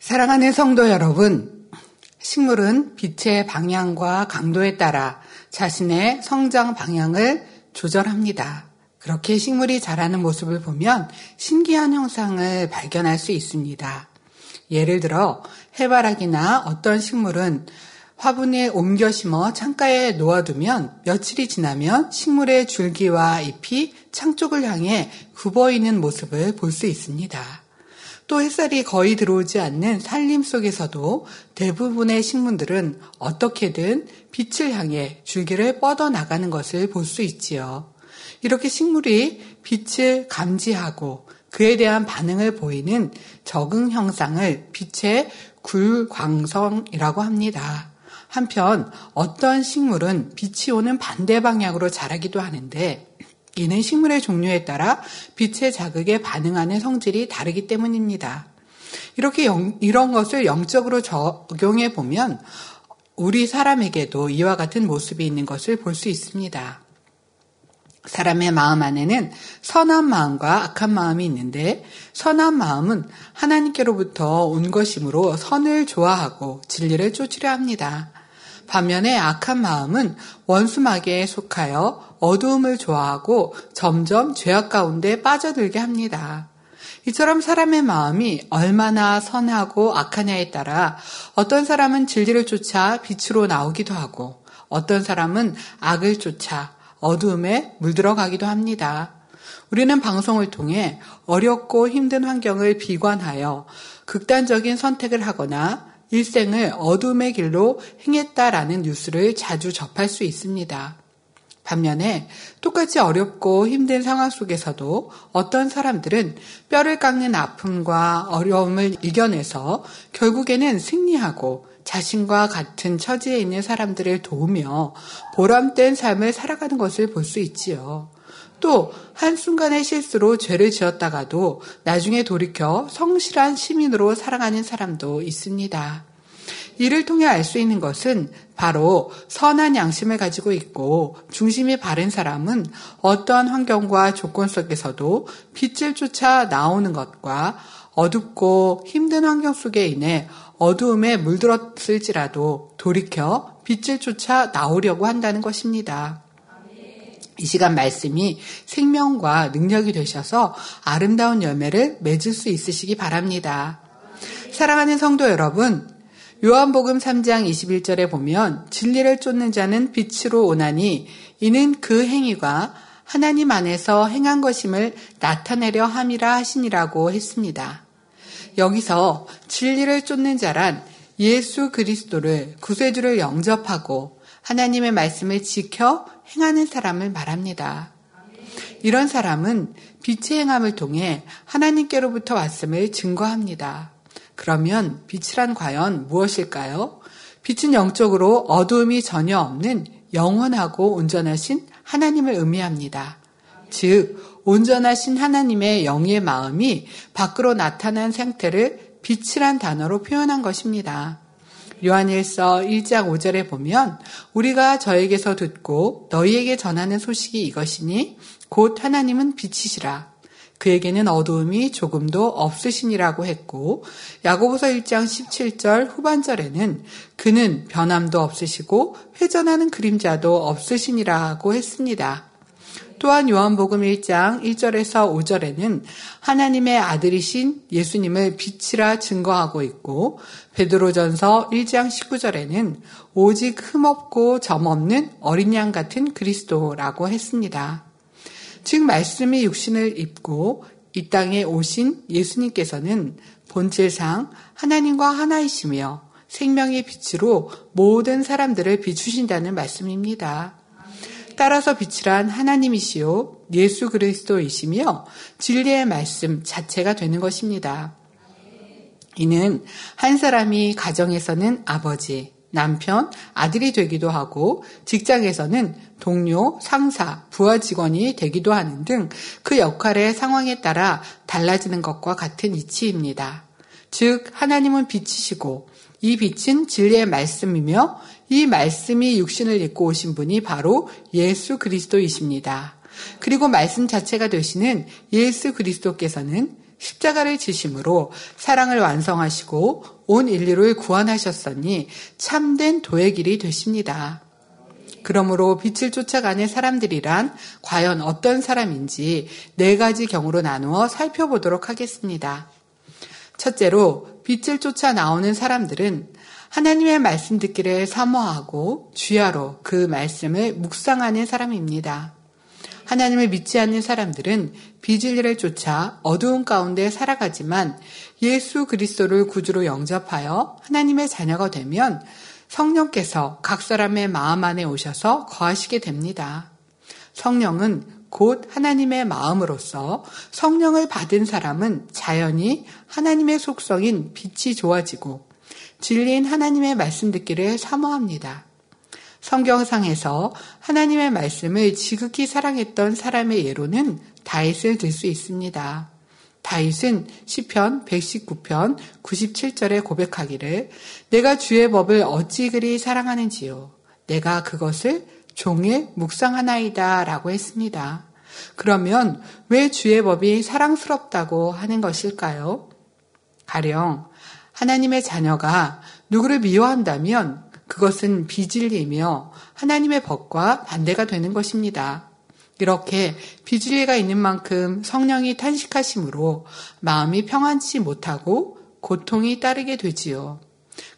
사랑하는 성도 여러분, 식물은 빛의 방향과 강도에 따라 자신의 성장 방향을 조절합니다. 그렇게 식물이 자라는 모습을 보면 신기한 형상을 발견할 수 있습니다. 예를 들어 해바라기나 어떤 식물은 화분에 옮겨 심어 창가에 놓아두면 며칠이 지나면 식물의 줄기와 잎이 창 쪽을 향해 굽어 있는 모습을 볼 수 있습니다. 또 햇살이 거의 들어오지 않는 산림 속에서도 대부분의 식물들은 어떻게든 빛을 향해 줄기를 뻗어 나가는 것을 볼 수 있지요. 이렇게 식물이 빛을 감지하고 그에 대한 반응을 보이는 적응 형상을 빛의 굴광성이라고 합니다. 한편 어떤 식물은 빛이 오는 반대 방향으로 자라기도 하는데 이는 식물의 종류에 따라 빛의 자극에 반응하는 성질이 다르기 때문입니다. 이렇게 영, 이런 것을 영적으로 적용해 보면 우리 사람에게도 이와 같은 모습이 있는 것을 볼 수 있습니다. 사람의 마음 안에는 선한 마음과 악한 마음이 있는데 선한 마음은 하나님께로부터 온 것이므로 선을 좋아하고 진리를 쫓으려 합니다. 반면에 악한 마음은 원수마귀에 속하여 어두움을 좋아하고 점점 죄악 가운데 빠져들게 합니다. 이처럼 사람의 마음이 얼마나 선하고 악하냐에 따라 어떤 사람은 진리를 쫓아 빛으로 나오기도 하고 어떤 사람은 악을 쫓아 어두움에 물들어가기도 합니다. 우리는 방송을 통해 어렵고 힘든 환경을 비관하여 극단적인 선택을 하거나 일생을 어둠의 길로 행했다라는 뉴스를 자주 접할 수 있습니다. 반면에 똑같이 어렵고 힘든 상황 속에서도 어떤 사람들은 뼈를 깎는 아픔과 어려움을 이겨내서 결국에는 승리하고 자신과 같은 처지에 있는 사람들을 도우며 보람된 삶을 살아가는 것을 볼 수 있지요. 또 한순간의 실수로 죄를 지었다가도 나중에 돌이켜 성실한 시민으로 살아가는 사람도 있습니다. 이를 통해 알 수 있는 것은 바로 선한 양심을 가지고 있고 중심이 바른 사람은 어떠한 환경과 조건 속에서도 빛을 쫓아 나오는 것과 어둡고 힘든 환경 속에 인해 어두움에 물들었을지라도 돌이켜 빛을 쫓아 나오려고 한다는 것입니다. 이 시간 말씀이 생명과 능력이 되셔서 아름다운 열매를 맺을 수 있으시기 바랍니다. 사랑하는 성도 여러분, 요한복음 3장 21절에 보면 진리를 쫓는 자는 빛으로 오나니 이는 그 행위가 하나님 안에서 행한 것임을 나타내려 함이라 하시니라고 했습니다. 여기서 진리를 쫓는 자란 예수 그리스도를 구세주를 영접하고 하나님의 말씀을 지켜 행하는 사람을 말합니다. 이런 사람은 빛의 행함을 통해 하나님께로부터 왔음을 증거합니다. 그러면 빛이란 과연 무엇일까요? 빛은 영적으로 어두움이 전혀 없는 영원하고 온전하신 하나님을 의미합니다. 즉, 온전하신 하나님의 영의 마음이 밖으로 나타난 상태를 빛이란 단어로 표현한 것입니다. 요한일서 1장 5절에 보면 우리가 저에게서 듣고 너희에게 전하는 소식이 이것이니 곧 하나님은 빛이시라. 그에게는 어두움이 조금도 없으시니라고 했고 야고보서 1장 17절 후반절에는 그는 변함도 없으시고 회전하는 그림자도 없으시니라고 했습니다. 또한 요한복음 1장 1절에서 5절에는 하나님의 아들이신 예수님을 빛이라 증거하고 있고 베드로전서 1장 19절에는 오직 흠없고 점없는 어린 양 같은 그리스도라고 했습니다. 즉 말씀이 육신을 입고 이 땅에 오신 예수님께서는 본질상 하나님과 하나이시며 생명의 빛으로 모든 사람들을 비추신다는 말씀입니다. 따라서 빛이란 하나님이시요 예수 그리스도이시며 진리의 말씀 자체가 되는 것입니다. 이는 한 사람이 가정에서는 아버지, 남편, 아들이 되기도 하고 직장에서는 동료, 상사, 부하 직원이 되기도 하는 등 그 역할의 상황에 따라 달라지는 것과 같은 이치입니다. 즉, 하나님은 빛이시고 이 빛은 진리의 말씀이며 이 말씀이 육신을 입고 오신 분이 바로 예수 그리스도이십니다. 그리고 말씀 자체가 되시는 예수 그리스도께서는 십자가를 지심으로 사랑을 완성하시고 온 인류를 구원하셨으니 참된 도의 길이 되십니다. 그러므로 빛을 쫓아가는 사람들이란 과연 어떤 사람인지 네 가지 경우로 나누어 살펴보도록 하겠습니다. 첫째로 빛을 쫓아 나오는 사람들은 하나님의 말씀 듣기를 사모하고 주야로 그 말씀을 묵상하는 사람입니다. 하나님을 믿지 않는 사람들은 비진리를 쫓아 어두운 가운데 살아가지만 예수 그리스도를 구주로 영접하여 하나님의 자녀가 되면 성령께서 각 사람의 마음 안에 오셔서 거하시게 됩니다. 성령은 곧 하나님의 마음으로서 성령을 받은 사람은 자연히 하나님의 속성인 빛이 좋아지고 진리인 하나님의 말씀 듣기를 사모합니다. 성경상에서 하나님의 말씀을 지극히 사랑했던 사람의 예로는 다윗을 들 수 있습니다. 다윗은 시편 119편 97절에 고백하기를 내가 주의 법을 어찌 그리 사랑하는지요 내가 그것을 종일 묵상하나이다 라고 했습니다. 그러면 왜 주의 법이 사랑스럽다고 하는 것일까요? 가령 하나님의 자녀가 누구를 미워한다면 그것은 비진리며 하나님의 법과 반대가 되는 것입니다. 이렇게 비진리가 있는 만큼 성령이 탄식하심으로 마음이 평안치 못하고 고통이 따르게 되지요.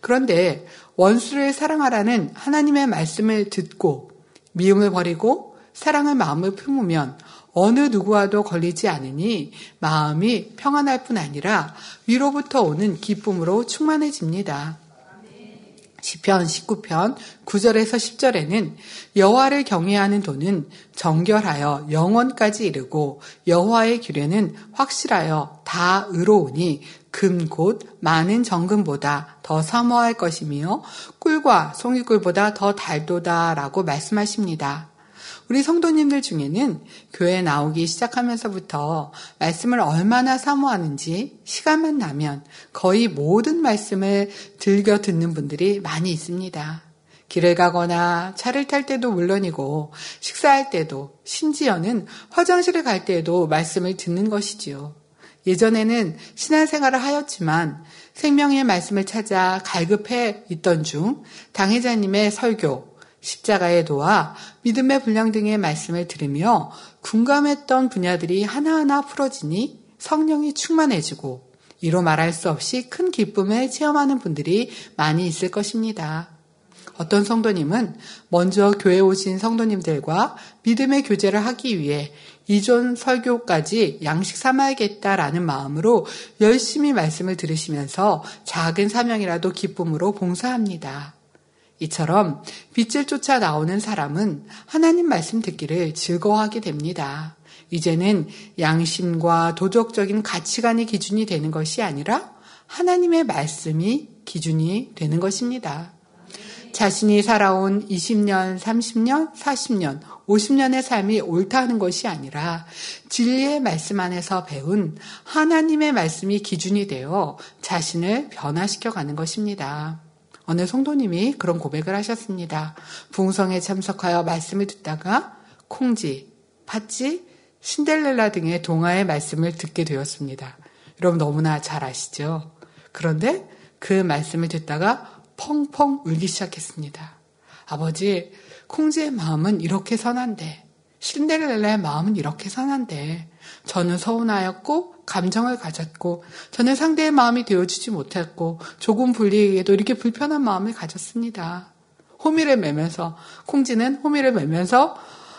그런데 원수를 사랑하라는 하나님의 말씀을 듣고 미움을 버리고 사랑의 마음을 품으면 어느 누구와도 걸리지 않으니 마음이 평안할 뿐 아니라 위로부터 오는 기쁨으로 충만해집니다. 시편 19편 9절에서 10절에는 여호와를 경외하는 도는 정결하여 영원까지 이르고 여호와의 규례는 확실하여 다 의로우니 금 곧 많은 정금보다 더 사모할 것이며 꿀과 송이꿀보다 더 달도다라고 말씀하십니다. 우리 성도님들 중에는 교회 나오기 시작하면서부터 말씀을 얼마나 사모하는지 시간만 나면 거의 모든 말씀을 들겨 듣는 분들이 많이 있습니다. 길을 가거나 차를 탈 때도 물론이고 식사할 때도 심지어는 화장실을 갈 때에도 말씀을 듣는 것이지요. 예전에는 신앙생활을 하였지만 생명의 말씀을 찾아 갈급해 있던 중 당회자님의 설교, 십자가의 도와 믿음의 분량 등의 말씀을 들으며 궁감했던 분야들이 하나하나 풀어지니 성령이 충만해지고 이로 말할 수 없이 큰 기쁨을 체험하는 분들이 많이 있을 것입니다. 어떤 성도님은 먼저 교회 오신 성도님들과 믿음의 교제를 하기 위해 이전 설교까지 양식 삼아야겠다라는 마음으로 열심히 말씀을 들으시면서 작은 사명이라도 기쁨으로 봉사합니다. 이처럼 빛을 쫓아 나오는 사람은 하나님 말씀 듣기를 즐거워하게 됩니다. 이제는 양심과 도덕적인 가치관이 기준이 되는 것이 아니라 하나님의 말씀이 기준이 되는 것입니다. 자신이 살아온 20년, 30년, 40년, 50년의 삶이 옳다는 것이 아니라 진리의 말씀 안에서 배운 하나님의 말씀이 기준이 되어 자신을 변화시켜 가는 것입니다. 어느 성도님이 그런 고백을 하셨습니다. 붕성에 참석하여 말씀을 듣다가 콩지, 팥지, 신델렐라 등의 동화의 말씀을 듣게 되었습니다. 여러분 너무나 잘 아시죠? 그런데 그 말씀을 듣다가 펑펑 울기 시작했습니다. 아버지, 콩지의 마음은 이렇게 선한데, 신데렐라의 마음은 이렇게 선한데, 저는 서운하였고, 감정을 가졌고 저는 상대의 마음이 되어주지 못했고 조금 불리에게도 이렇게 불편한 마음을 가졌습니다. 호미를 매면서 콩지는 호미를 매면서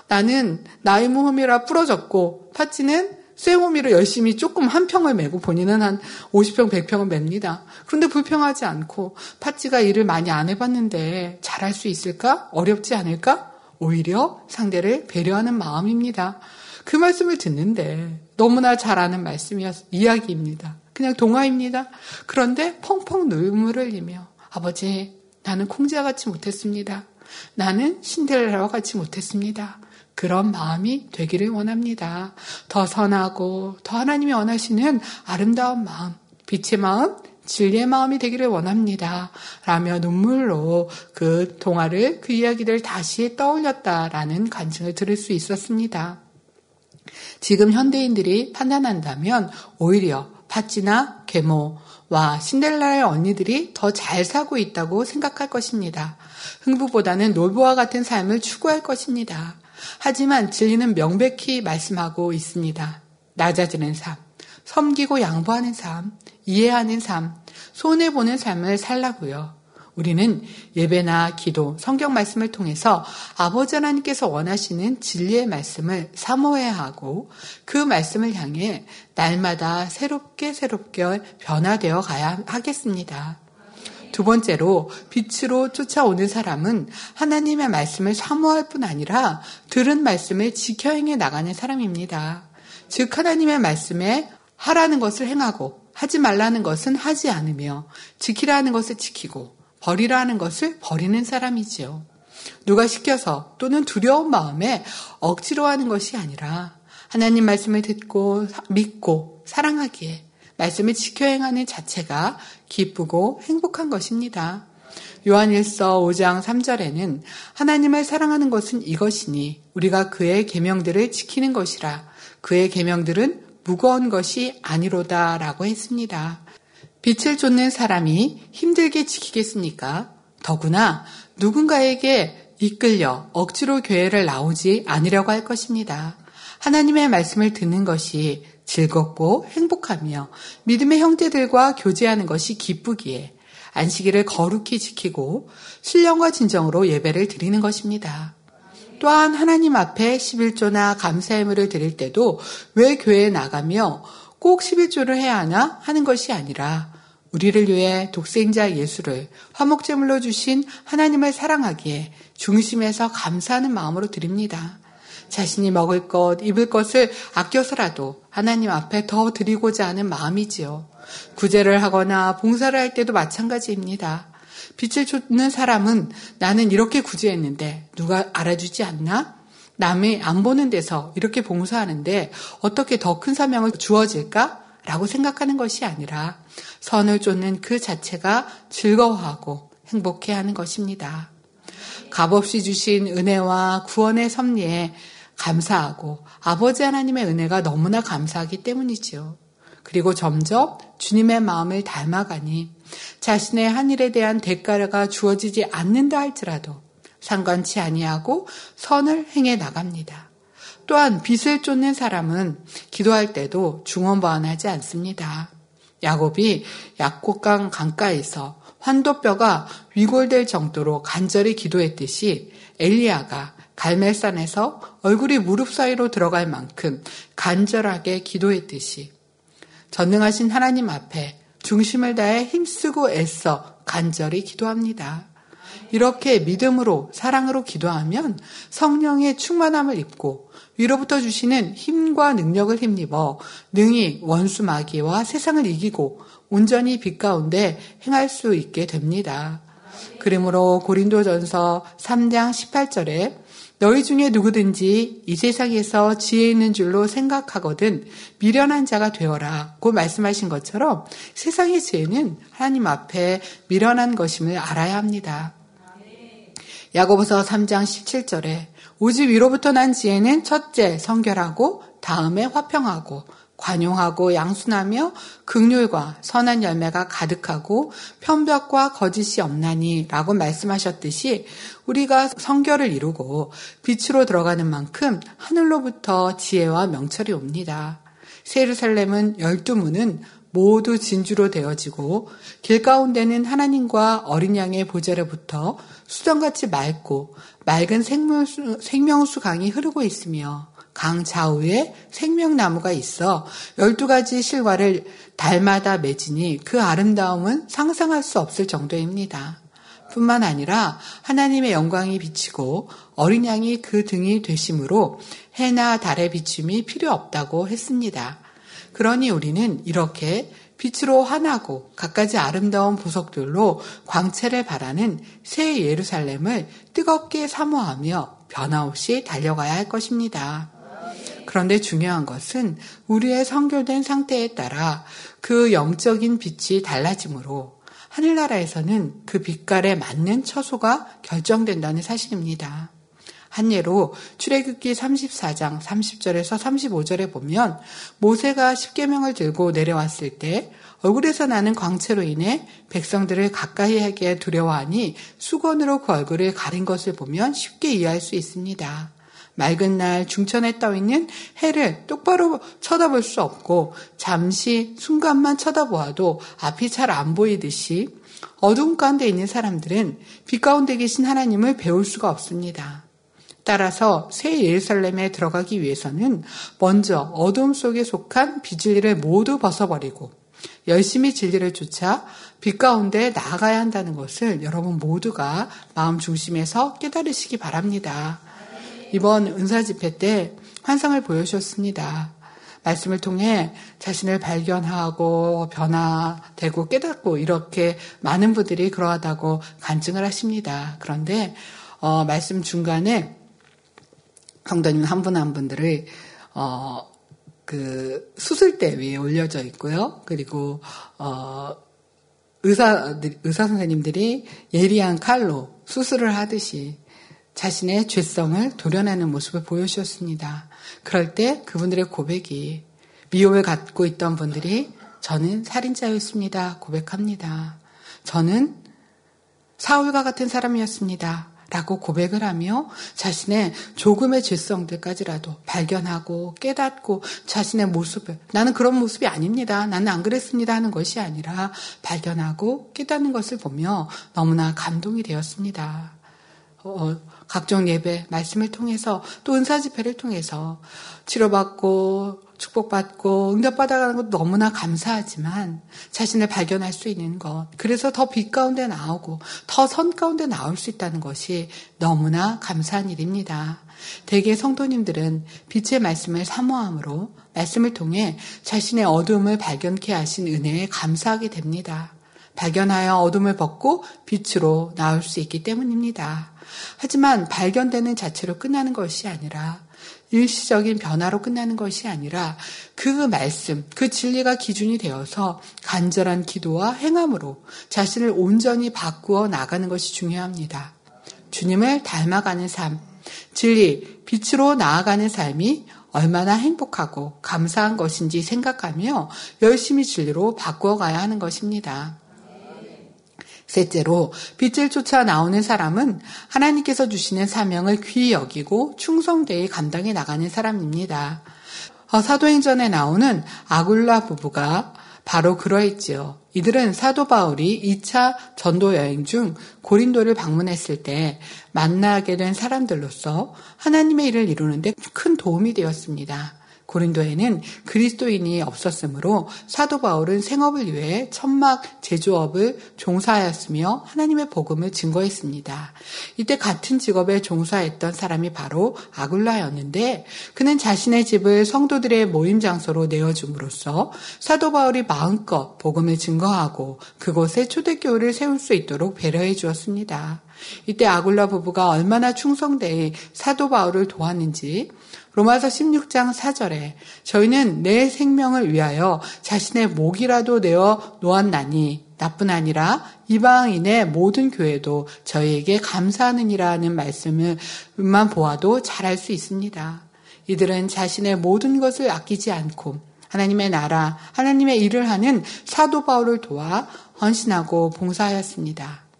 나는 나이무 호미라 부러졌고 파찌는 쇠호미를 열심히 조금 한 평을 메고 본인은 한 50평, 100평을 맵니다. 그런데 불평하지 않고 파찌가 일을 많이 안 해봤는데 잘할 수 있을까? 어렵지 않을까? 오히려 상대를 배려하는 마음입니다. 그 말씀을 듣는데 너무나 잘 아는 말씀이었, 이야기입니다. 그냥 동화입니다. 그런데 펑펑 눈물을 흘리며 아버지, 나는 콩지와 같이 못했습니다. 나는 신데렐라와 같이 못했습니다. 그런 마음이 되기를 원합니다. 더 선하고 더 하나님이 원하시는 아름다운 마음, 빛의 마음, 진리의 마음이 되기를 원합니다. 라며 눈물로 그 동화를, 그 이야기를 다시 떠올렸다라는 간증을 들을 수 있었습니다. 지금 현대인들이 판단한다면 오히려 파찌나 계모와 신델라의 언니들이 더 잘 사고 있다고 생각할 것입니다. 흥부보다는 노부와 같은 삶을 추구할 것입니다. 하지만 진리는 명백히 말씀하고 있습니다. 낮아지는 삶, 섬기고 양보하는 삶, 이해하는 삶, 손해보는 삶을 살라고요. 우리는 예배나 기도, 성경 말씀을 통해서 아버지 하나님께서 원하시는 진리의 말씀을 사모해야 하고 그 말씀을 향해 날마다 새롭게 새롭게 변화되어 가야 하겠습니다. 두 번째로 빛으로 쫓아오는 사람은 하나님의 말씀을 사모할 뿐 아니라 들은 말씀을 지켜 행해 나가는 사람입니다. 즉 하나님의 말씀에 하라는 것을 행하고 하지 말라는 것은 하지 않으며 지키라는 것을 지키고 버리라는 것을 버리는 사람이지요. 누가 시켜서 또는 두려운 마음에 억지로 하는 것이 아니라 하나님 말씀을 듣고 믿고 사랑하기에 말씀을 지켜 행하는 자체가 기쁘고 행복한 것입니다. 요한일서 5장 3절에는 하나님을 사랑하는 것은 이것이니 우리가 그의 계명들을 지키는 것이라 그의 계명들은 무거운 것이 아니로다라고 했습니다. 빛을 쫓는 사람이 힘들게 지키겠습니까? 더구나 누군가에게 이끌려 억지로 교회를 나오지 않으려고 할 것입니다. 하나님의 말씀을 듣는 것이 즐겁고 행복하며 믿음의 형제들과 교제하는 것이 기쁘기에 안식일을 거룩히 지키고 신령과 진정으로 예배를 드리는 것입니다. 또한 하나님 앞에 11조나 감사의 물을 드릴 때도 왜 교회에 나가며 꼭 11조를 해야 하나 하는 것이 아니라 우리를 위해 독생자 예수를 화목제물로 주신 하나님을 사랑하기에 중심에서 감사하는 마음으로 드립니다. 자신이 먹을 것, 입을 것을 아껴서라도 하나님 앞에 더 드리고자 하는 마음이지요. 구제를 하거나 봉사를 할 때도 마찬가지입니다. 빛을 쫓는 사람은 나는 이렇게 구제했는데 누가 알아주지 않나? 남이 안 보는 데서 이렇게 봉사하는데 어떻게 더 큰 사명을 주어질까? 라고 생각하는 것이 아니라 선을 쫓는 그 자체가 즐거워하고 행복해 하는 것입니다. 값없이 주신 은혜와 구원의 섭리에 감사하고 아버지 하나님의 은혜가 너무나 감사하기 때문이지요. 그리고 점점 주님의 마음을 닮아가니 자신의 한 일에 대한 대가가 주어지지 않는다 할지라도 상관치 아니하고 선을 행해 나갑니다. 또한 빛을 쫓는 사람은 기도할 때도 중언부안하지 않습니다. 야곱이 약곡강 강가에서 환도뼈가 위골될 정도로 간절히 기도했듯이 엘리야가 갈멜산에서 얼굴이 무릎 사이로 들어갈 만큼 간절하게 기도했듯이 전능하신 하나님 앞에 중심을 다해 힘쓰고 애써 간절히 기도합니다. 이렇게 믿음으로 사랑으로 기도하면 성령의 충만함을 입고 위로부터 주시는 힘과 능력을 힘입어 능히 원수 마귀와 세상을 이기고 온전히 빛 가운데 행할 수 있게 됩니다. 그러므로 고린도전서 3장 18절에 너희 중에 누구든지 이 세상에서 지혜 있는 줄로 생각하거든 미련한 자가 되어라고 말씀하신 것처럼 세상의 지혜는 하나님 앞에 미련한 것임을 알아야 합니다. 야고보서 3장 17절에 오직 위로부터 난 지혜는 첫째 성결하고 다음에 화평하고 관용하고 양순하며 극률과 선한 열매가 가득하고 편벽과 거짓이 없나니 라고 말씀하셨듯이 우리가 성결을 이루고 빛으로 들어가는 만큼 하늘로부터 지혜와 명철이 옵니다. 세르살렘은 열두 문은 모두 진주로 되어지고 길 가운데는 하나님과 어린 양의 보좌로부터 수정같이 맑고 맑은 생명수, 생명수 강이 흐르고 있으며 강 좌우에 생명나무가 있어 열두 가지 실과를 달마다 맺으니 그 아름다움은 상상할 수 없을 정도입니다. 뿐만 아니라 하나님의 영광이 비치고 어린 양이 그 등이 되심으로 해나 달의 비춤이 필요 없다고 했습니다. 그러니 우리는 이렇게 빛으로 환하고 갖가지 아름다운 보석들로 광채를 바라는 새 예루살렘을 뜨겁게 사모하며 변화없이 달려가야 할 것입니다. 그런데 중요한 것은 우리의 성교된 상태에 따라 그 영적인 빛이 달라지므로 하늘나라에서는 그 빛깔에 맞는 처소가 결정된다는 사실입니다. 한 예로 출애굽기 34장 30절에서 35절에 보면 모세가 십계명을 들고 내려왔을 때 얼굴에서 나는 광채로 인해 백성들을 가까이 하기에 두려워하니 수건으로 그 얼굴을 가린 것을 보면 쉽게 이해할 수 있습니다. 맑은 날 중천에 떠 있는 해를 똑바로 쳐다볼 수 없고 잠시 순간만 쳐다보아도 앞이 잘 안 보이듯이 어두운 가운데 있는 사람들은 빛 가운데 계신 하나님을 배울 수가 없습니다. 따라서 새 예루살렘에 들어가기 위해서는 먼저 어둠 속에 속한 비질리를 모두 벗어버리고 열심히 진리를 쫓아 빛 가운데 나아가야 한다는 것을 여러분 모두가 마음 중심에서 깨달으시기 바랍니다. 이번 은사 집회 때 환상을 보여주셨습니다. 말씀을 통해 자신을 발견하고 변화되고 깨닫고 이렇게 많은 분들이 그러하다고 간증을 하십니다. 그런데 어, 말씀 중간에 성도님 한분한 분들을 어, 그 수술대 위에 올려져 있고요. 그리고 어, 의사 의사 선생님들이 예리한 칼로 수술을 하듯이 자신의 죄성을 도려내는 모습을 보여주셨습니다. 그럴 때 그분들의 고백이 미움을 갖고 있던 분들이 저는 살인자였습니다. 고백합니다. 저는 사울과 같은 사람이었습니다. 라고 고백을 하며 자신의 조금의 죄성들까지라도 발견하고 깨닫고 자신의 모습을 나는 그런 모습이 아닙니다. 나는 안 그랬습니다 하는 것이 아니라 발견하고 깨닫는 것을 보며 너무나 감동이 되었습니다. 어, 각종 예배, 말씀을 통해서 또 은사 집회를 통해서 치료받고 축복받고 응답받아가는 것도 너무나 감사하지만 자신을 발견할 수 있는 것, 그래서 더 빛 가운데 나오고 더 선 가운데 나올 수 있다는 것이 너무나 감사한 일입니다. 대개 성도님들은 빛의 말씀을 사모함으로 말씀을 통해 자신의 어둠을 발견케 하신 은혜에 감사하게 됩니다. 발견하여 어둠을 벗고 빛으로 나올 수 있기 때문입니다. 하지만 발견되는 자체로 끝나는 것이 아니라 일시적인 변화로 끝나는 것이 아니라 그 말씀, 그 진리가 기준이 되어서 간절한 기도와 행함으로 자신을 온전히 바꾸어 나가는 것이 중요합니다. 주님을 닮아가는 삶, 진리, 빛으로 나아가는 삶이 얼마나 행복하고 감사한 것인지 생각하며 열심히 진리로 바꾸어 가야 하는 것입니다. 셋째로 빛을 쫓아 나오는 사람은 하나님께서 주시는 사명을 귀히 여기고 충성되이 감당해 나가는 사람입니다. 어, 사도행전에 나오는 아굴라 부부가 바로 그러했지요. 이들은 사도 바울이 2차 전도 여행 중 고린도를 방문했을 때 만나게 된 사람들로서 하나님의 일을 이루는데 큰 도움이 되었습니다. 고린도에는 그리스도인이 없었으므로 사도 바울은 생업을 위해 천막 제조업을 종사하였으며 하나님의 복음을 증거했습니다. 이때 같은 직업에 종사했던 사람이 바로 아굴라였는데 그는 자신의 집을 성도들의 모임 장소로 내어줌으로써 사도 바울이 마음껏 복음을 증거하고 그곳에 초대교회를 세울 수 있도록 배려해 주었습니다. 이때 아굴라 부부가 얼마나 충성되이 사도 바울을 도왔는지 로마서 16장 4절에 저희는 내 생명을 위하여 자신의 목이라도 내어 놓았나니 나뿐 아니라 이방인의 모든 교회도 저희에게 감사하느니라는 말씀을만 보아도 잘 알 수 있습니다. 이들은 자신의 모든 것을 아끼지 않고 하나님의 나라, 하나님의 일을 하는 사도 바울을 도와 헌신하고 봉사하였습니다.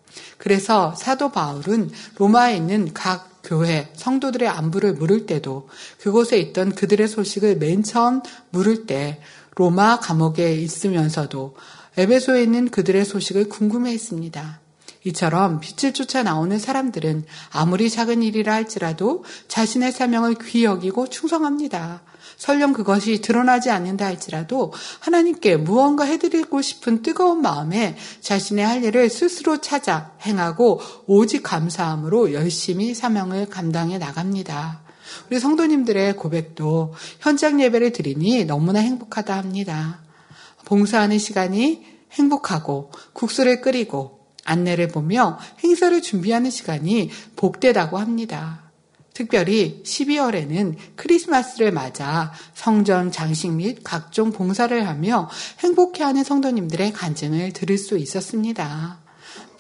그래서 사도 바울은 로마에 있는 각 교회, 성도들의 안부를 물을 때도 그곳에 있던 그들의 소식을 맨 처음 물을 때 로마 감옥에 있으면서도 에베소에 있는 그들의 소식을 궁금해 했습니다. 이처럼 빛을 쫓아 나오는 사람들은 아무리 작은 일이라 할지라도 자신의 사명을 귀히 여기고 충성합니다. 설령 그것이 드러나지 않는다 할지라도 하나님께 무언가 해드리고 싶은 뜨거운 마음에 자신의 할 일을 스스로 찾아 행하고 오직 감사함으로 열심히 사명을 감당해 나갑니다. 우리 성도님들의 고백도 현장 예배를 드리니 너무나 행복하다 합니다. 봉사하는 시간이 행복하고 국수를 끓이고 안내를 보며 행사를 준비하는 시간이 복되다고 합니다. 특별히 12월에는 크리스마스를 맞아 성전 장식 및 각종 봉사를 하며 행복해하는 성도님들의 간증을 들을 수 있었습니다.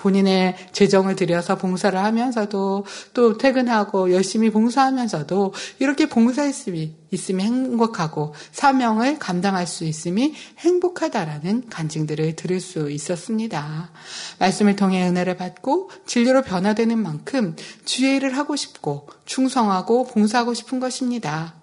본인의 재정을 들여서 봉사를 하면서도 또 퇴근하고 열심히 봉사하면서도 이렇게 봉사했음이 있음이 행복하고 사명을 감당할 수 있음이 행복하다라는 간증들을 들을 수 있었습니다. 말씀을 통해 은혜를 받고 진리로 변화되는 만큼 주의 일을 하고 싶고 충성하고 봉사하고 싶은 것입니다.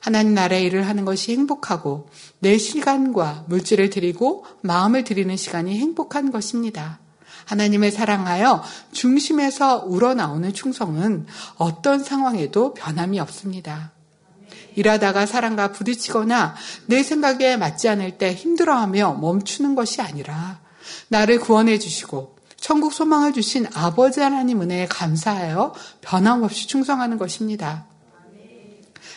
하나님 나라의 일을 하는 것이 행복하고 내 시간과 물질을 드리고 마음을 드리는 시간이 행복한 것입니다. 하나님을 사랑하여 중심에서 우러나오는 충성은 어떤 상황에도 변함이 없습니다. 일하다가 사람과 부딪히거나 내 생각에 맞지 않을 때 힘들어하며 멈추는 것이 아니라 나를 구원해 주시고 천국 소망을 주신 아버지 하나님 은혜에 감사하여 변함없이 충성하는 것입니다.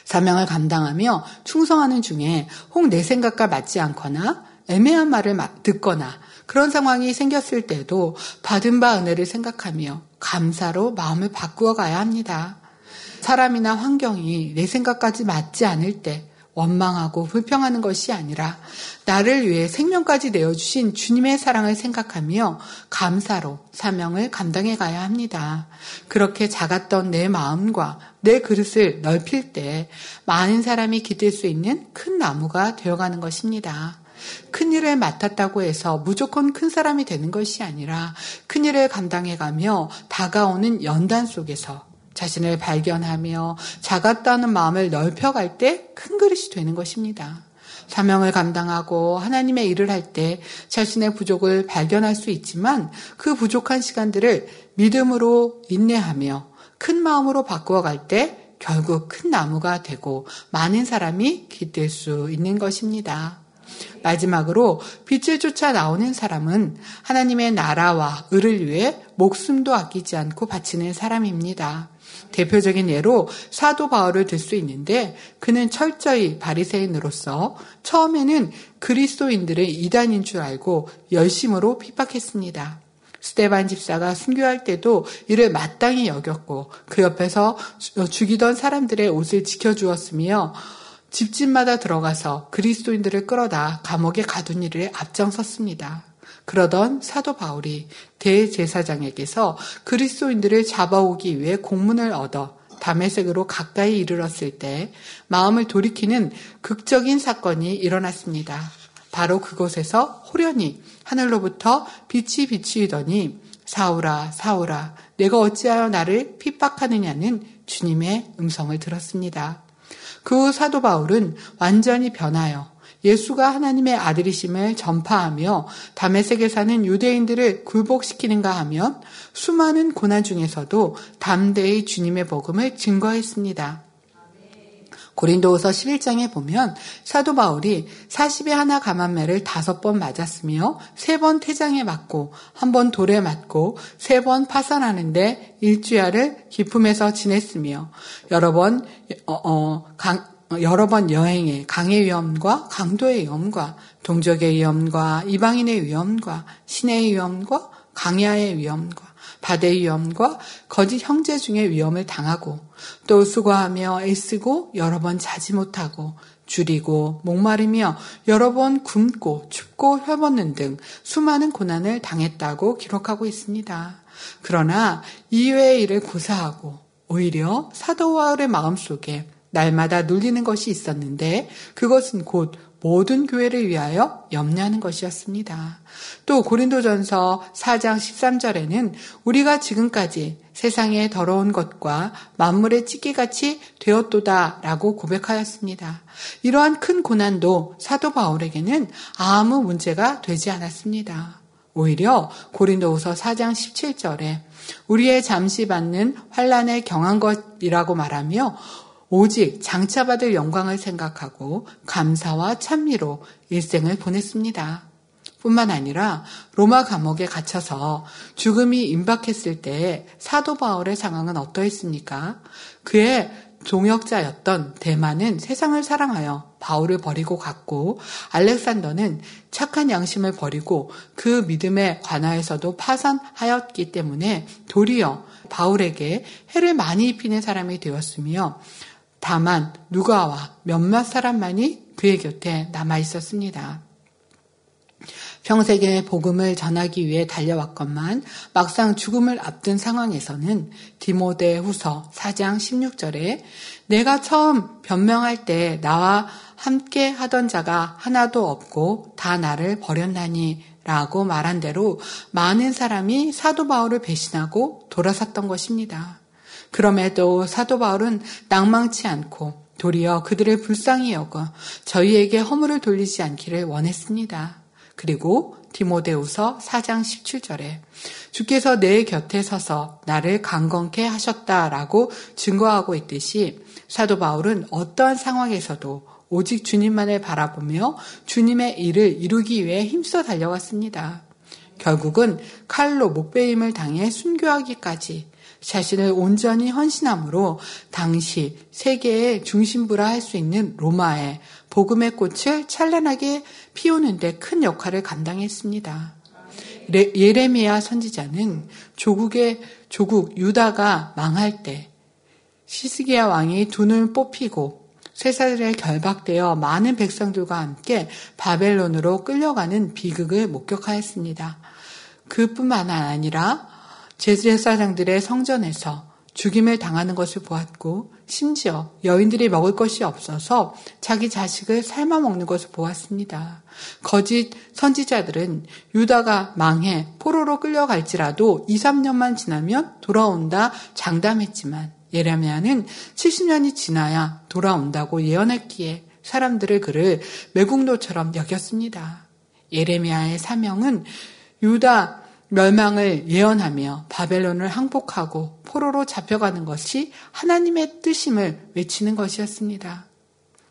사명을 감당하며 충성하는 중에 혹 내 생각과 맞지 않거나 애매한 말을 듣거나 그런 상황이 생겼을 때도 받은 바 은혜를 생각하며 감사로 마음을 바꾸어 가야 합니다. 사람이나 환경이 내 생각까지 맞지 않을 때 원망하고 불평하는 것이 아니라 나를 위해 생명까지 내어주신 주님의 사랑을 생각하며 감사로 사명을 감당해 가야 합니다. 그렇게 작았던 내 마음과 내 그릇을 넓힐 때 많은 사람이 기댈 수 있는 큰 나무가 되어가는 것입니다. 큰 일을 맡았다고 해서 무조건 큰 사람이 되는 것이 아니라 큰 일을 감당해가며 다가오는 연단 속에서 자신을 발견하며 작았다는 마음을 넓혀갈 때 큰 그릇이 되는 것입니다. 사명을 감당하고 하나님의 일을 할 때 자신의 부족을 발견할 수 있지만 그 부족한 시간들을 믿음으로 인내하며 큰 마음으로 바꾸어 갈 때 결국 큰 나무가 되고 많은 사람이 기댈 수 있는 것입니다. 마지막으로 빛을 쫓아 나오는 사람은 하나님의 나라와 을을 위해 목숨도 아끼지 않고 바치는 사람입니다. 대표적인 예로 사도 바울을 들 수 있는데 그는 철저히 바리새인으로서 처음에는 그리스도인들의 이단인 줄 알고 열심으로 핍박했습니다. 스테반 집사가 순교할 때도 이를 마땅히 여겼고 그 옆에서 죽이던 사람들의 옷을 지켜주었으며 집집마다 들어가서 그리스도인들을 끌어다 감옥에 가둔 일에 앞장섰습니다. 그러던 사도 바울이 대제사장에게서 그리스도인들을 잡아오기 위해 공문을 얻어 담에색으로 가까이 이르렀을 때 마음을 돌이키는 극적인 사건이 일어났습니다. 바로 그곳에서 호련히 하늘로부터 빛이 비추이더니 사울아 사울아 내가 어찌하여 나를 핍박하느냐는 주님의 음성을 들었습니다. 그 사도 바울은 완전히 변하여 예수가 하나님의 아들이심을 전파하며 담에색에 사는 유대인들을 굴복시키는가 하면 수많은 고난 중에서도 담대히 주님의 복음을 증거했습니다. 고린도후서 11장에 보면 사도 바울이 40에 하나 감한매를 다섯 번 맞았으며 세번 퇴장에 맞고 한 번 돌에 맞고 세 번 파산하는데 일주야를 기품에서 지냈으며 여러 번 어, 어, 강, 여러 번 여행에 강의 위험과 강도의 위험과 동족의 위험과 이방인의 위험과 신의 위험과 강야의 위험과 바다의 위험과 거짓 형제 중의 위험을 당하고 또 수고하며 애쓰고 여러 번 자지 못하고 줄이고 목마르며 여러 번 굶고 춥고 혀벗는 등 수많은 고난을 당했다고 기록하고 있습니다. 그러나 이외의 일을 고사하고 오히려 사도 바울의 마음속에 날마다 눌리는 것이 있었는데 그것은 곧 모든 교회를 위하여 염려하는 것이었습니다. 또 고린도전서 4장 13절에는 우리가 지금까지 세상의 더러운 것과 만물의 찌개같이 되었도다라고 고백하였습니다. 이러한 큰 고난도 사도 바울에게는 아무 문제가 되지 않았습니다. 오히려 고린도후서 4장 17절에 우리의 잠시 받는 환란에 경한 것이라고 말하며 오직 장차받을 영광을 생각하고 감사와 찬미로 일생을 보냈습니다. 뿐만 아니라 로마 감옥에 갇혀서 죽음이 임박했을 때 사도 바울의 상황은 어떠했습니까? 그의 동역자였던 대만은 세상을 사랑하여 바울을 버리고 갔고 알렉산더는 착한 양심을 버리고 그 믿음에 관하여서도 파산하였기 때문에 도리어 바울에게 해를 많이 입히는 사람이 되었으며 다만 누가와 몇몇 사람만이 그의 곁에 남아 있었습니다. 평생에 복음을 전하기 위해 달려왔건만 막상 죽음을 앞둔 상황에서는 디모데 후서 4장 16절에 내가 처음 변명할 때 나와 함께 하던 자가 하나도 없고 다 나를 버렸나니 라고 말한 대로 많은 사람이 사도 바울을 배신하고 돌아섰던 것입니다. 그럼에도 사도 바울은 낭망치 않고 도리어 그들을 불쌍히 여겨 저희에게 허물을 돌리지 않기를 원했습니다. 그리고 디모데우서 4장 17절에 주께서 내 곁에 서서 나를 강건케 하셨다라고 증거하고 있듯이 사도 바울은 어떠한 상황에서도 오직 주님만을 바라보며 주님의 일을 이루기 위해 힘써 달려왔습니다. 결국은 칼로 목베임을 당해 순교하기까지 자신을 온전히 헌신함으로 당시 세계의 중심부라 할 수 있는 로마에 복음의 꽃을 찬란하게 피우는데 큰 역할을 감당했습니다. 예레미야 선지자는 조국의 조국 유다가 망할 때 시스기야 왕이 돈을 뽑히고 쇠사들에 결박되어 많은 백성들과 함께 바벨론으로 끌려가는 비극을 목격하였습니다. 그뿐만 아니라 제사장들의 성전에서 죽임을 당하는 것을 보았고 심지어 여인들이 먹을 것이 없어서 자기 자식을 삶아 먹는 것을 보았습니다. 거짓 선지자들은 유다가 망해 포로로 끌려갈지라도 2, 3년만 지나면 돌아온다 장담했지만 예레미야는 70년이 지나야 돌아온다고 예언했기에 사람들을 그를 매국노처럼 여겼습니다. 예레미야의 사명은 유다 멸망을 예언하며 바벨론을 항복하고 포로로 잡혀가는 것이 하나님의 뜻임을 외치는 것이었습니다.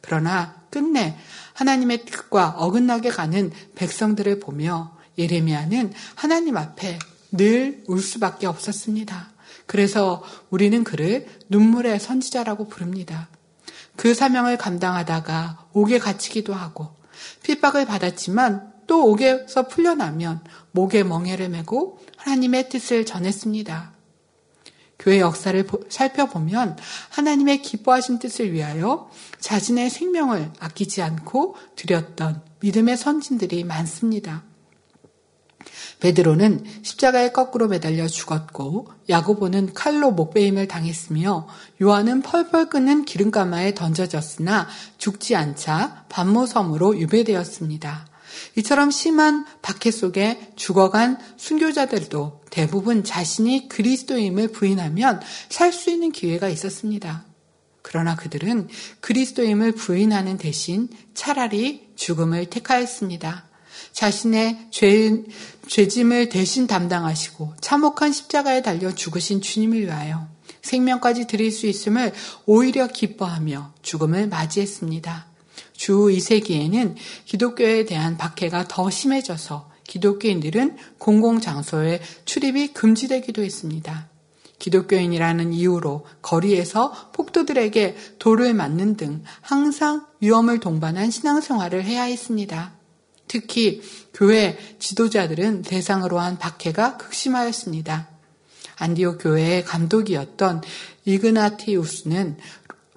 그러나 끝내 하나님의 뜻과 어긋나게 가는 백성들을 보며 예레미야는 하나님 앞에 늘 울 수밖에 없었습니다. 그래서 우리는 그를 눈물의 선지자라고 부릅니다. 그 사명을 감당하다가 옥에 갇히기도 하고 핍박을 받았지만 또 옥에서 풀려나면 목에 멍해를 메고 하나님의 뜻을 전했습니다. 교회 역사를 살펴보면 하나님의 기뻐하신 뜻을 위하여 자신의 생명을 아끼지 않고 드렸던 믿음의 선진들이 많습니다. 베드로는 십자가에 거꾸로 매달려 죽었고 야고보는 칼로 목베임을 당했으며 요한은 펄펄 끓는 기름가마에 던져졌으나 죽지 않자 반모섬으로 유배되었습니다. 이처럼 심한 박해 속에 죽어간 순교자들도 대부분 자신이 그리스도임을 부인하면 살 수 있는 기회가 있었습니다. 그러나 그들은 그리스도임을 부인하는 대신 차라리 죽음을 택하였습니다. 자신의 죄, 죄짐을 대신 담당하시고 참혹한 십자가에 달려 죽으신 주님을 위하여 생명까지 드릴 수 있음을 오히려 기뻐하며 죽음을 맞이했습니다. 주 2세기에는 기독교에 대한 박해가 더 심해져서 기독교인들은 공공장소에 출입이 금지되기도 했습니다. 기독교인이라는 이유로 거리에서 폭도들에게 돌을 맞는 등 항상 위험을 동반한 신앙생활을 해야 했습니다. 특히 교회 지도자들은 대상으로 한 박해가 극심하였습니다. 안디옥 교회의 감독이었던 이그나티우스는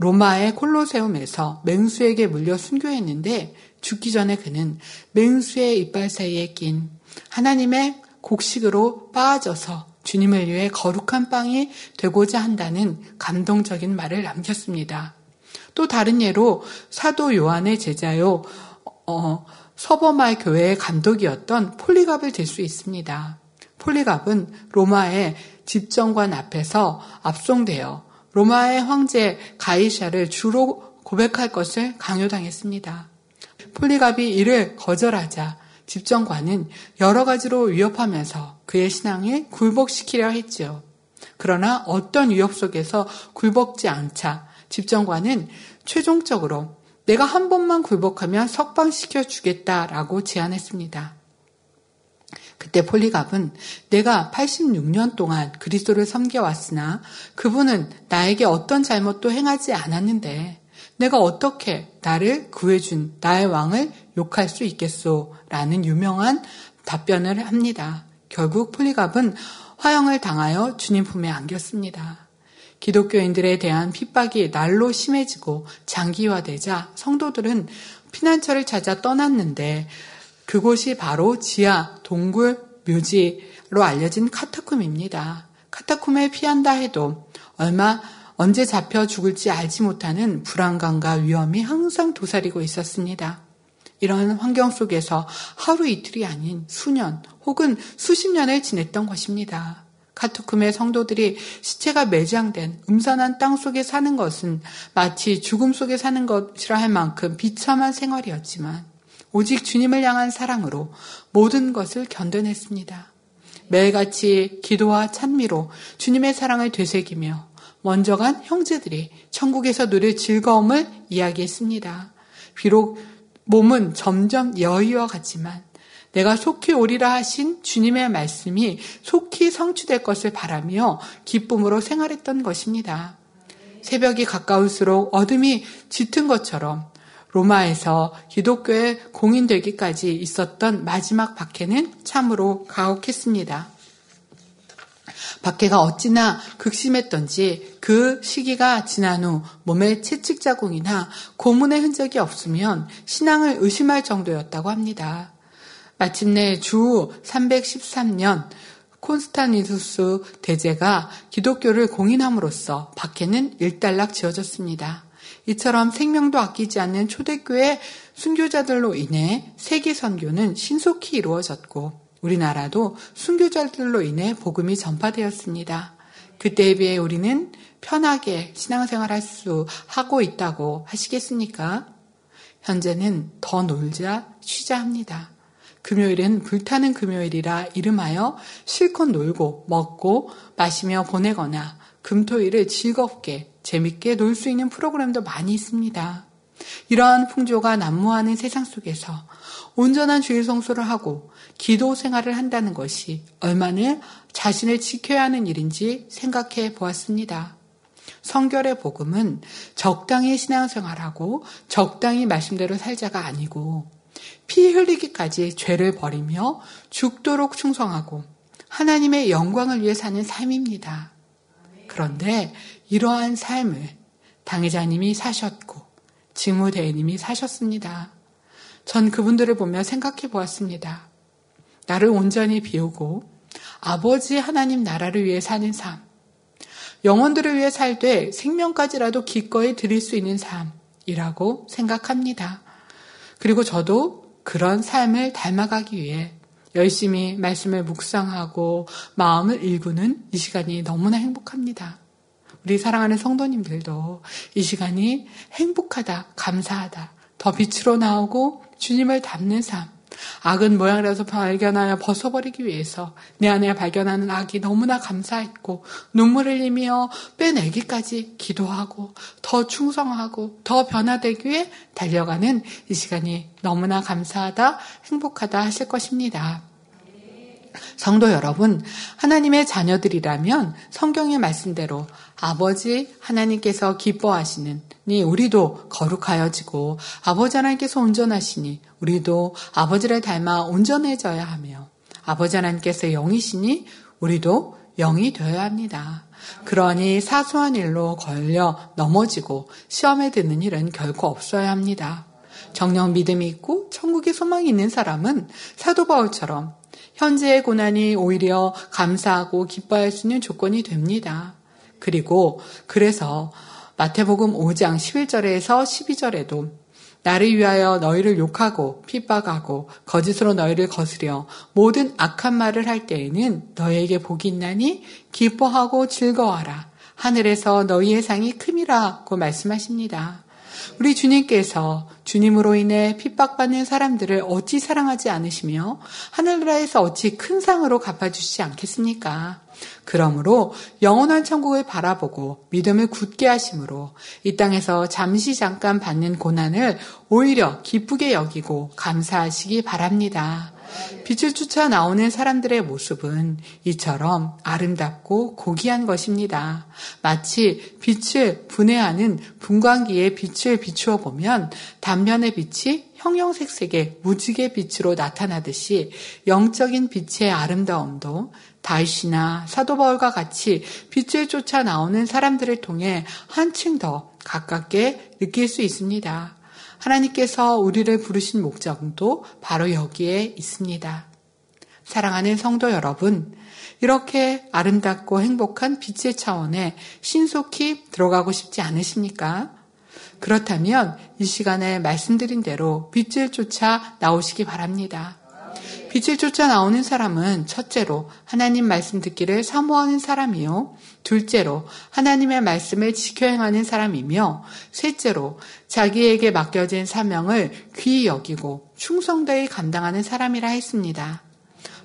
로마의 콜로세움에서 맹수에게 물려 순교했는데 죽기 전에 그는 맹수의 이빨 사이에 낀 하나님의 곡식으로 빠져서 주님을 위해 거룩한 빵이 되고자 한다는 감동적인 말을 남겼습니다. 또 다른 예로 사도 요한의 제자요 어, 서버말 교회의 감독이었던 폴리갑을 들 수 있습니다. 폴리갑은 로마의 집정관 앞에서 압송되어 로마의 황제 가이샤를 주로 고백할 것을 강요당했습니다. 폴리갑이 이를 거절하자 집정관은 여러 가지로 위협하면서 그의 신앙을 굴복시키려 했지요. 그러나 어떤 위협 속에서 굴복지 않자 집정관은 최종적으로 내가 한 번만 굴복하면 석방시켜 주겠다라고 제안했습니다. 그때 폴리갑은 내가 86년 동안 그리스도를 섬겨왔으나 그분은 나에게 어떤 잘못도 행하지 않았는데 내가 어떻게 나를 구해준 나의 왕을 욕할 수 있겠소? 라는 유명한 답변을 합니다. 결국 폴리갑은 화형을 당하여 주님 품에 안겼습니다. 기독교인들에 대한 핍박이 날로 심해지고 장기화되자 성도들은 피난처를 찾아 떠났는데 그곳이 바로 지하 동굴 묘지로 알려진 카타쿰입니다. 카타쿰에 피한다 해도 얼마 언제 잡혀 죽을지 알지 못하는 불안감과 위험이 항상 도사리고 있었습니다. 이런 환경 속에서 하루 이틀이 아닌 수년 혹은 수십 년을 지냈던 것입니다. 카투쿰의 성도들이 시체가 매장된 음산한 땅 속에 사는 것은 마치 죽음 속에 사는 것이라 할 만큼 비참한 생활이었지만 오직 주님을 향한 사랑으로 모든 것을 견뎌냈습니다. 매일같이 기도와 찬미로 주님의 사랑을 되새기며 먼저 간 형제들이 천국에서 누릴 즐거움을 이야기했습니다. 비록 몸은 점점 여의와 같지만 내가 속히 오리라 하신 주님의 말씀이 속히 성취될 것을 바라며 기쁨으로 생활했던 것입니다. 새벽이 가까울수록 어둠이 짙은 것처럼 로마에서 기독교의 공인되기까지 있었던 마지막 박해는 참으로 가혹했습니다. 박해가 어찌나 극심했던지 그 시기가 지난 후 몸에 채찍 자국이나 고문의 흔적이 없으면 신앙을 의심할 정도였다고 합니다. 마침내 주 313년 콘스탄티누스 대제가 기독교를 공인함으로써 박해는 일단락 지어졌습니다. 이처럼 생명도 아끼지 않는 초대교회 순교자들로 인해 세계 선교는 신속히 이루어졌고 우리나라도 순교자들로 인해 복음이 전파되었습니다. 그때에 비해 우리는 편하게 신앙생활 할 수 하고 있다고 하시겠습니까? 현재는 더 놀자 쉬자 합니다. 금요일은 불타는 금요일이라 이름하여 실컷 놀고 먹고 마시며 보내거나 금토일을 즐겁게 재밌게 놀 수 있는 프로그램도 많이 있습니다. 이러한 풍조가 난무하는 세상 속에서 온전한 주일 성수를 하고 기도 생활을 한다는 것이 얼마나 자신을 지켜야 하는 일인지 생각해 보았습니다. 성결의 복음은 적당히 신앙생활하고 적당히 말씀대로 살자가 아니고 피 흘리기까지 죄를 버리며 죽도록 충성하고 하나님의 영광을 위해 사는 삶입니다. 그런데 이러한 삶을 당회자님이 사셨고 직무대행님이 사셨습니다. 전 그분들을 보며 생각해 보았습니다. 나를 온전히 비우고 아버지 하나님 나라를 위해 사는 삶, 영혼들을 위해 살되 생명까지라도 기꺼이 드릴 수 있는 삶이라고 생각합니다. 그리고 저도 그런 삶을 닮아가기 위해 열심히 말씀을 묵상하고 마음을 일구는 이 시간이 너무나 행복합니다. 우리 사랑하는 성도님들도 이 시간이 행복하다, 감사하다, 더 빛으로 나오고 주님을 닮는 삶, 악은 모양이라서 발견하여 벗어버리기 위해서 내 안에 발견하는 악이 너무나 감사했고 눈물을 흘리며 빼내기까지 기도하고 더 충성하고 더 변화되기 위해 달려가는 이 시간이 너무나 감사하다 행복하다 하실 것입니다. 성도 여러분, 하나님의 자녀들이라면 성경의 말씀대로 아버지 하나님께서 기뻐하시는 니 우리도 거룩하여지고 아버지 하나님께서 온전하시니 우리도 아버지를 닮아 온전해져야 하며 아버지 하나님께서 영이시니 우리도 영이 되어야 합니다. 그러니 사소한 일로 걸려 넘어지고 시험에 드는 일은 결코 없어야 합니다. 정령 믿음이 있고 천국의 소망이 있는 사람은 사도 바울처럼 현재의 고난이 오히려 감사하고 기뻐할 수 있는 조건이 됩니다. 그리고 그래서 마태복음 5장 11절에서 12절에도 나를 위하여 너희를 욕하고 핍박하고 거짓으로 너희를 거스려 모든 악한 말을 할 때에는 너희에게 복이 있나니 기뻐하고 즐거워하라. 하늘에서 너희의 상이 큼이라고 말씀하십니다. 우리 주님께서 주님으로 인해 핍박받는 사람들을 어찌 사랑하지 않으시며 하늘나라에서 어찌 큰 상으로 갚아주시지 않겠습니까? 그러므로 영원한 천국을 바라보고 믿음을 굳게 하심으로 이 땅에서 잠시 잠깐 받는 고난을 오히려 기쁘게 여기고 감사하시기 바랍니다. 빛을 쫓아 나오는 사람들의 모습은 이처럼 아름답고 고귀한 것입니다. 마치 빛을 분해하는 분광기에 빛을 비추어 보면 단면의 빛이 형형색색의 무지개 빛으로 나타나듯이 영적인 빛의 아름다움도 다윗이나 사도 바울과 같이 빛을 쫓아 나오는 사람들을 통해 한층 더 가깝게 느낄 수 있습니다. 하나님께서 우리를 부르신 목적도 바로 여기에 있습니다. 사랑하는 성도 여러분, 이렇게 아름답고 행복한 빛의 차원에 신속히 들어가고 싶지 않으십니까? 그렇다면 이 시간에 말씀드린 대로 빛을 쫓아 나오시기 바랍니다. 빛을 쫓아 나오는 사람은 첫째로 하나님 말씀 듣기를 사모하는 사람이요. 둘째로 하나님의 말씀을 지켜 행하는 사람이며 셋째로 자기에게 맡겨진 사명을 귀히 여기고 충성되이 감당하는 사람이라 했습니다.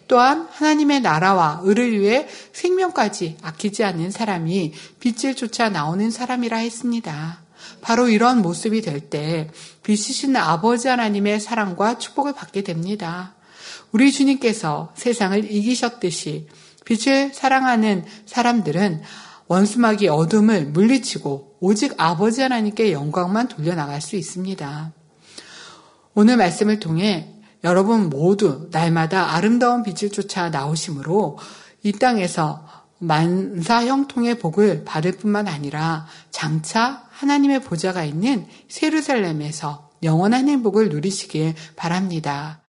또한 하나님의 나라와 의를 위해 생명까지 아끼지 않는 사람이 빛을 쫓아 나오는 사람이라 했습니다. 바로 이런 모습이 될 때 빛이신 아버지 하나님의 사랑과 축복을 받게 됩니다. 우리 주님께서 세상을 이기셨듯이 빛을 사랑하는 사람들은 원수막이 어둠을 물리치고 오직 아버지 하나님께 영광만 돌려나갈 수 있습니다. 오늘 말씀을 통해 여러분 모두 날마다 아름다운 빛을 쫓아 나오심으로 이 땅에서 만사 형통의 복을 받을 뿐만 아니라 장차 하나님의 보좌가 있는 세루살렘에서 영원한 행복을 누리시길 바랍니다.